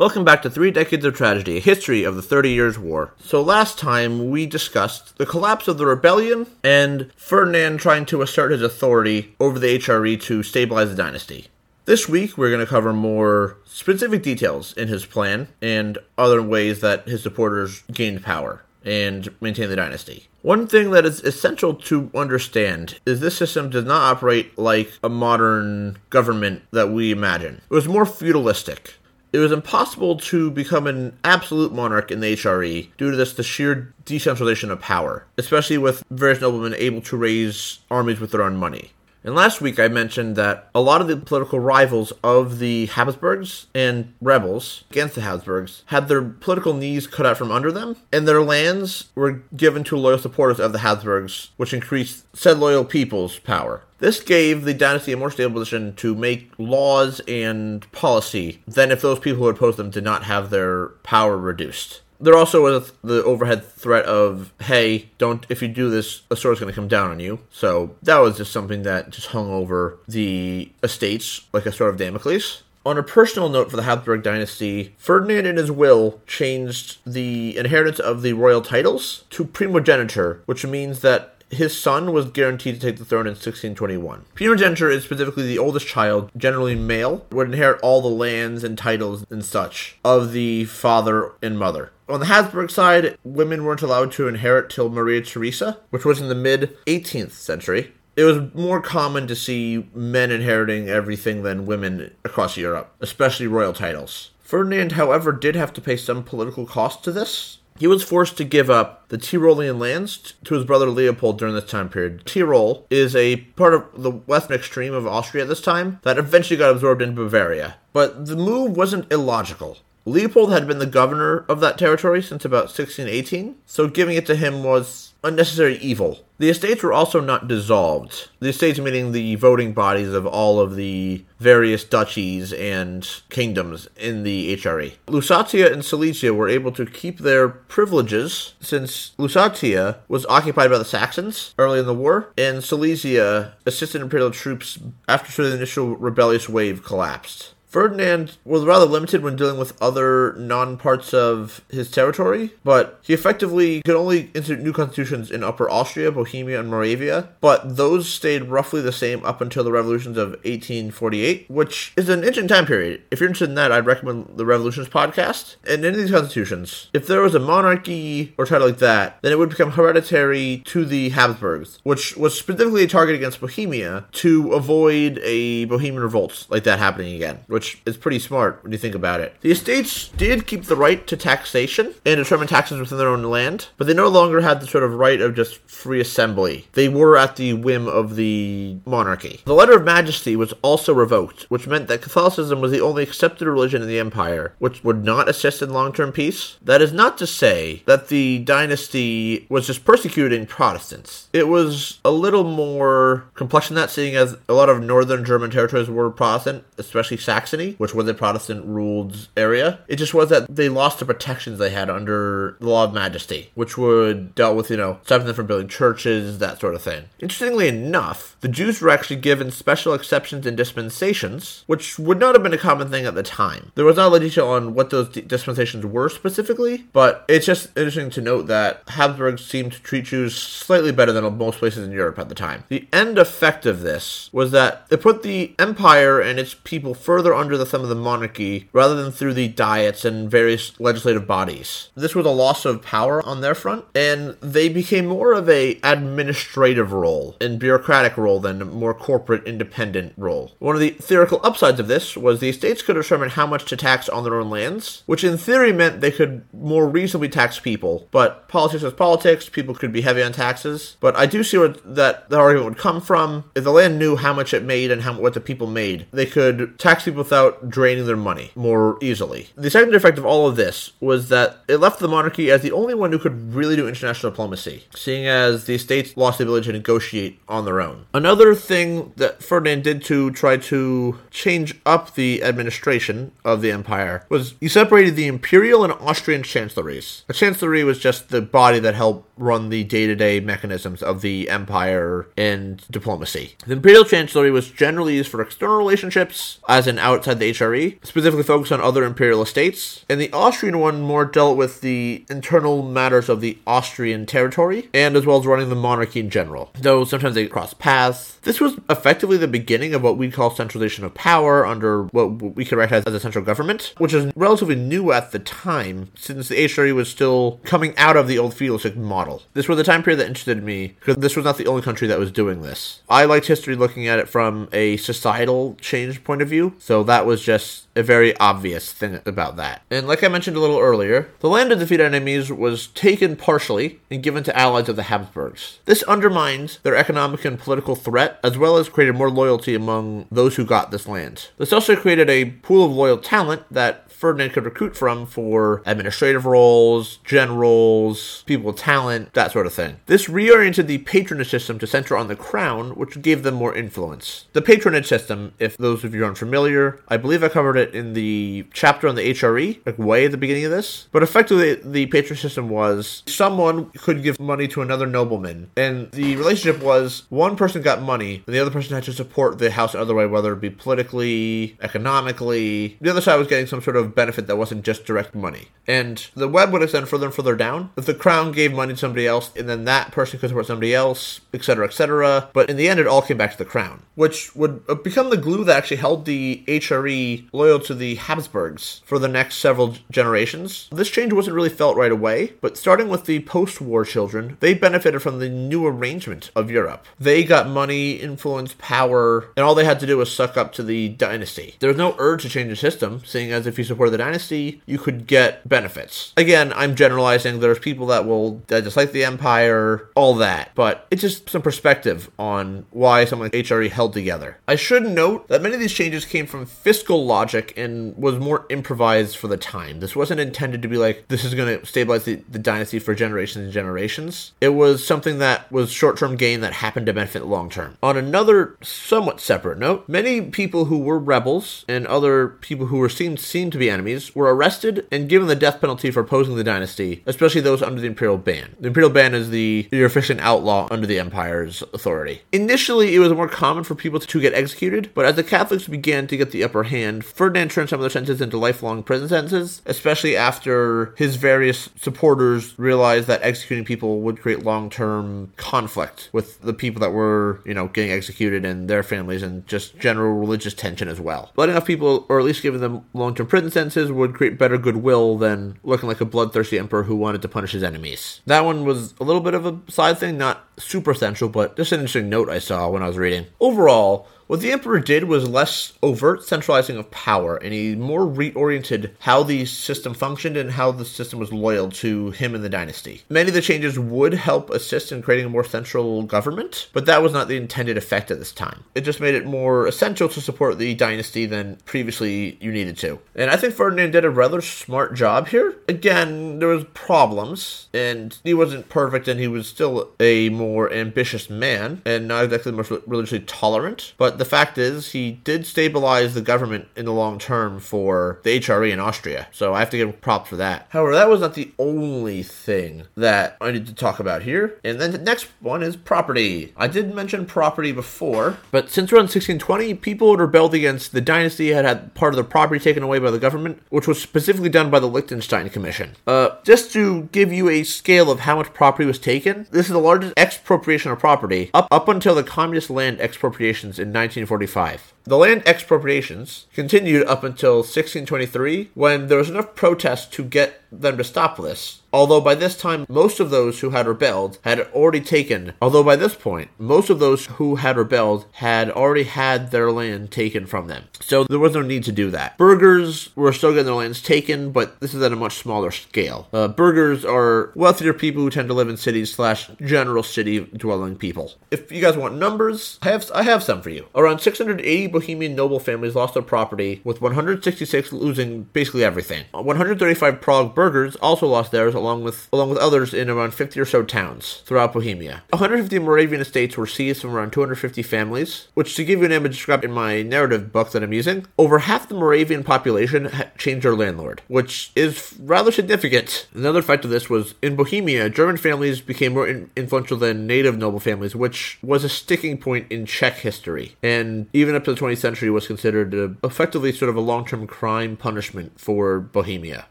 Welcome back to Three Decades of Tragedy, a history of the Thirty Years' War. So, last time we discussed the collapse of the rebellion and Ferdinand trying to assert his authority over the HRE to stabilize the dynasty. This week, we're going to cover more specific details in his plan and other ways that his supporters gained power and maintained the dynasty. One thing that is essential to understand is this system does not operate like a modern government that we imagine. It was more feudalistic. It was impossible to become an absolute monarch in the HRE due to this the sheer decentralization of power, especially with various noblemen able to raise armies with their own money. And last week I mentioned that a lot of the political rivals of the Habsburgs and rebels against the Habsburgs had their political knees cut out from under them, and their lands were given to loyal supporters of the Habsburgs, which increased said loyal people's power. This gave the dynasty a more stable position to make laws and policy than if those people who opposed them did not have their power reduced there also was the overhead threat of, hey, don't, if you do this, a sword's going to come down on you. So that was just something that just hung over the estates like a sword of Damocles. On a personal note for the Habsburg dynasty, Ferdinand in his will changed the inheritance of the royal titles to primogeniture, which means that his son was guaranteed to take the throne in 1621. Peter Primogeniture is specifically the oldest child, generally male, would inherit all the lands and titles and such of the father and mother. On the Habsburg side, women weren't allowed to inherit till Maria Theresa, which was in the mid 18th century. It was more common to see men inheriting everything than women across Europe, especially royal titles. Ferdinand, however, did have to pay some political cost to this, he was forced to give up the Tyrolean lands to his brother Leopold during this time period. Tyrol is a part of the western extreme of Austria at this time that eventually got absorbed into Bavaria. But the move wasn't illogical. Leopold had been the governor of that territory since about 1618, so giving it to him was unnecessary evil. The estates were also not dissolved. The estates meaning the voting bodies of all of the various duchies and kingdoms in the HRE. Lusatia and Silesia were able to keep their privileges since Lusatia was occupied by the Saxons early in the war, and Silesia assisted imperial troops after the initial rebellious wave collapsed. Ferdinand was rather limited when dealing with other non parts of his territory, but he effectively could only institute new constitutions in Upper Austria, Bohemia, and Moravia, but those stayed roughly the same up until the revolutions of 1848, which is an interesting time period. If you're interested in that, I'd recommend the Revolutions podcast. And in these constitutions, if there was a monarchy or title like that, then it would become hereditary to the Habsburgs, which was specifically a target against Bohemia to avoid a Bohemian revolt like that happening again which is pretty smart when you think about it. The estates did keep the right to taxation and determine taxes within their own land, but they no longer had the sort of right of just free assembly. They were at the whim of the monarchy. The letter of majesty was also revoked, which meant that Catholicism was the only accepted religion in the empire, which would not assist in long term peace. That is not to say that the dynasty was just persecuting Protestants. It was a little more complex than that, seeing as a lot of northern German territories were Protestant, especially Saxon Saxony, which was a Protestant ruled area. It just was that they lost the protections they had under the law of majesty, which would dealt with, you know, stopping them from building churches, that sort of thing. Interestingly enough, the Jews were actually given special exceptions and dispensations, which would not have been a common thing at the time. There was not a lot of detail on what those dispensations were specifically, but it's just interesting to note that Habsburg seemed to treat Jews slightly better than most places in Europe at the time. The end effect of this was that it put the empire and its people further under the thumb of the monarchy rather than through the diets and various legislative bodies. This was a loss of power on their front, and they became more of a administrative role and bureaucratic role than a more corporate independent role. One of the theoretical upsides of this was the estates could determine how much to tax on their own lands, which in theory meant they could more reasonably tax people. But politics was politics, people could be heavy on taxes. But I do see where that the argument would come from. If the land knew how much it made and how what the people made, they could tax people without draining their money more easily. The second effect of all of this was that it left the monarchy as the only one who could really do international diplomacy, seeing as the states lost the ability to negotiate on their own. Another thing that Ferdinand did to try to change up the administration of the empire was he separated the imperial and Austrian chancelleries. A chancellery was just the body that helped run the day to day mechanisms of the empire and diplomacy. The imperial chancellery was generally used for external relationships, as in outside the HRE, specifically focused on other imperial estates, and the Austrian one more dealt with the internal matters of the Austrian territory, and as well as running the monarchy in general, though sometimes they cross paths. This was effectively the beginning of what we call centralization of power under what we could recognize as a central government, which is relatively new at the time, since the HRE was still coming out of the old feudalistic model. This was the time period that interested me, because this was not the only country that was doing this. I liked history looking at it from a societal change point of view, so that was just a very obvious thing about that. And like I mentioned a little earlier, the land of defeated enemies was taken partially and given to allies of the Habsburgs. This undermined their economic and political threat, as well as created more loyalty among those who got this land. This also created a pool of loyal talent that Ferdinand could recruit from for administrative roles, generals, people with talent, that sort of thing. This reoriented the patronage system to center on the crown, which gave them more influence. The patronage system, if those of you aren't familiar, I believe I covered it in the chapter on the HRE, like way at the beginning of this. But effectively, the patronage system was someone could give money to another nobleman, and the relationship was one person got money, and the other person had to support the house in other way, whether it be politically, economically. The other side was getting some sort of benefit that wasn't just direct money. And the web would extend further and further down. If the crown gave money to somebody else, and then that person could support somebody else, etc., etc. But in the end, it all came back to the crown, which would uh, become the glue that actually held the HRE loyal to the Habsburgs for the next several generations. This change wasn't really felt right away, but starting with the post war children, they benefited from the new arrangement of Europe. They got money, influence, power, and all they had to do was suck up to the dynasty. There was no urge to change the system, seeing as if you support the dynasty, you could get benefits. Again, I'm generalizing. There's people that will that dislike the empire, all that, but it's just some perspective on why something like HRE held together. I should note that many of these changes came from fiscal logic and was more improvised for the time. This wasn't intended to be like this is going to stabilize the, the dynasty for generations and generations. It was something that was short-term gain that happened to benefit long term. On another somewhat separate note, many people who were rebels and other people who were seen seen to be enemies were arrested and given the death penalty for opposing the dynasty, especially those under the imperial ban. The imperial ban is the, the efficient outlaw under the empire's authority. Initially, it was more common for people to get executed, but as the Catholics began to get the upper hand, Ferdinand turned some of their sentences into lifelong prison sentences, especially after his various supporters realized that executing people would create long-term conflict with the people that were, you know, getting executed and their families and just general religious tension as well. But enough people, or at least giving them long-term prison sentences, would create better goodwill than looking like a bloodthirsty emperor who wanted to punish his enemies. That one was a little bit of a side thing, not super essential, but just an interesting note I saw when I was reading. Overall, what the Emperor did was less overt centralizing of power, and he more reoriented how the system functioned and how the system was loyal to him and the dynasty. Many of the changes would help assist in creating a more central government, but that was not the intended effect at this time. It just made it more essential to support the dynasty than previously you needed to. And I think Ferdinand did a rather smart job here. Again, there was problems, and he wasn't perfect, and he was still a more ambitious man, and not exactly the most religiously tolerant, but the fact is, he did stabilize the government in the long term for the HRE in Austria. So I have to give him props for that. However, that was not the only thing that I need to talk about here. And then the next one is property. I did mention property before, but since around 1620, people had rebelled against the dynasty, had had part of their property taken away by the government, which was specifically done by the Liechtenstein Commission. Uh, just to give you a scale of how much property was taken, this is the largest expropriation of property up, up until the communist land expropriations in 19. 1945. The land expropriations continued up until 1623 when there was enough protest to get them to stop this. Although by this time, most of those who had rebelled had already taken, although by this point, most of those who had rebelled had already had their land taken from them. So there was no need to do that. Burghers were still getting their lands taken, but this is at a much smaller scale. Uh, burghers are wealthier people who tend to live in cities slash general city dwelling people. If you guys want numbers, I have, I have some for you. Around 680 Bohemian noble families lost their property, with 166 losing basically everything. 135 Prague burghers also lost theirs, along with along with others in around 50 or so towns throughout Bohemia. 150 Moravian estates were seized from around 250 families, which, to give you an image described in my narrative book that I'm using, over half the Moravian population changed their landlord, which is rather significant. Another effect of this was in Bohemia, German families became more in- influential than native noble families, which was a sticking point in Czech history, and even up to the 20th century was considered a, effectively sort of a long-term crime punishment for Bohemia.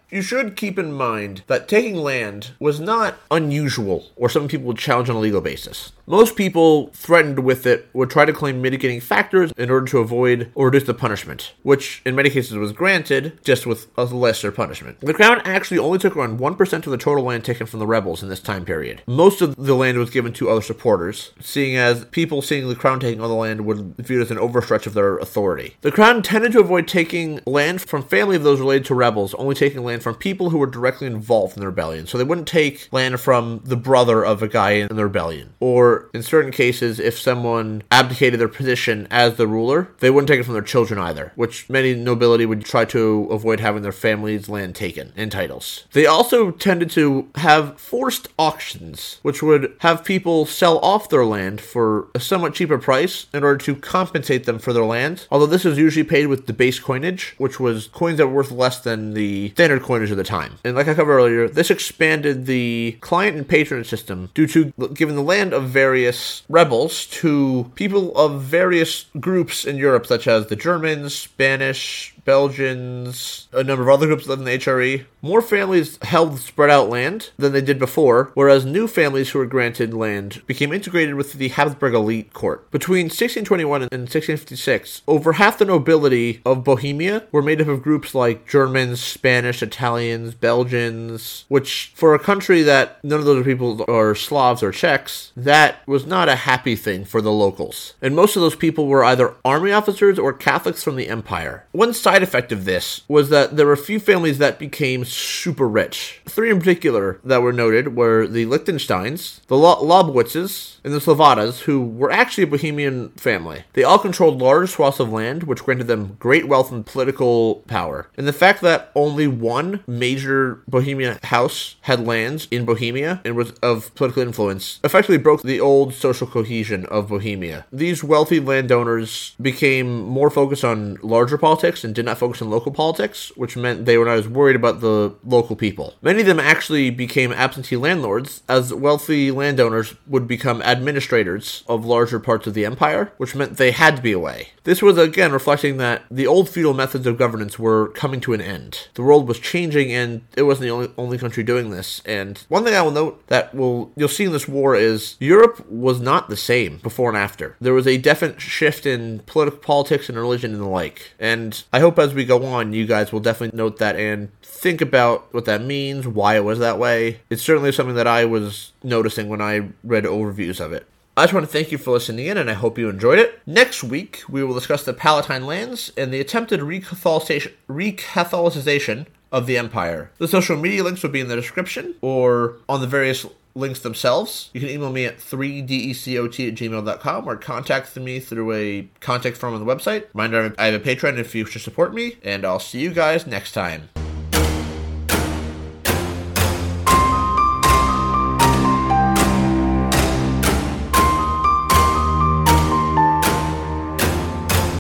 You should keep in mind that taking land was not unusual or something people would challenge on a legal basis. Most people threatened with it would try to claim mitigating factors in order to avoid or reduce the punishment, which in many cases was granted, just with a lesser punishment. The crown actually only took around 1% of the total land taken from the rebels in this time period. Most of the land was given to other supporters, seeing as people seeing the crown taking all the land would view it as an overstretch of their authority. The crown tended to avoid taking land from family of those related to rebels, only taking land from people who were directly involved in the rebellion. So they wouldn't take land from the brother of a guy in the rebellion. Or in certain cases, if someone abdicated their position as the ruler, they wouldn't take it from their children either, which many nobility would try to avoid having their family's land taken and titles. They also tended to have forced auctions, which would have people sell off their land for a somewhat cheaper price in order to compensate them for their land. Although this was usually paid with debased coinage, which was coins that were worth less than the standard coinage of the time. And like I covered earlier, this expanded the client and patron system due to giving the land of various rebels to people of various groups in Europe, such as the Germans, Spanish, Belgians, a number of other groups live in the HRE. More families held spread out land than they did before, whereas new families who were granted land became integrated with the Habsburg elite court. Between 1621 and 1656, over half the nobility of Bohemia were made up of groups like Germans, Spanish, Italians, Belgians, which for a country that none of those people are Slavs or Czechs, that was not a happy thing for the locals. And most of those people were either army officers or Catholics from the empire. One side effect of this was that there were a few families that became super rich. Three in particular that were noted were the Liechtensteins, the Lo- Lobowitzes, and the Slavatas, who were actually a Bohemian family. They all controlled large swaths of land, which granted them great wealth and political power. And the fact that only one major Bohemian house had lands in Bohemia and was of political influence effectively broke the old social cohesion of Bohemia. These wealthy landowners became more focused on larger politics and did not focus on local politics, which meant they were not as worried about the local people. Many of them actually became absentee landlords, as wealthy landowners would become administrators of larger parts of the empire, which meant they had to be away. This was again reflecting that the old feudal methods of governance were coming to an end. The world was changing, and it wasn't the only, only country doing this. And one thing I will note that will you'll see in this war is Europe was not the same before and after. There was a definite shift in political politics and religion and the like. And I hope as we go on, you guys will definitely note that and think about what that means, why it was that way. It's certainly something that I was noticing when I read overviews of it. I just want to thank you for listening in, and I hope you enjoyed it. Next week, we will discuss the Palatine lands and the attempted recatholicization of the empire. The social media links will be in the description or on the various links themselves. You can email me at 3decot at gmail.com or contact me through a contact form on the website. Reminder, I have a Patreon if you to support me, and I'll see you guys next time.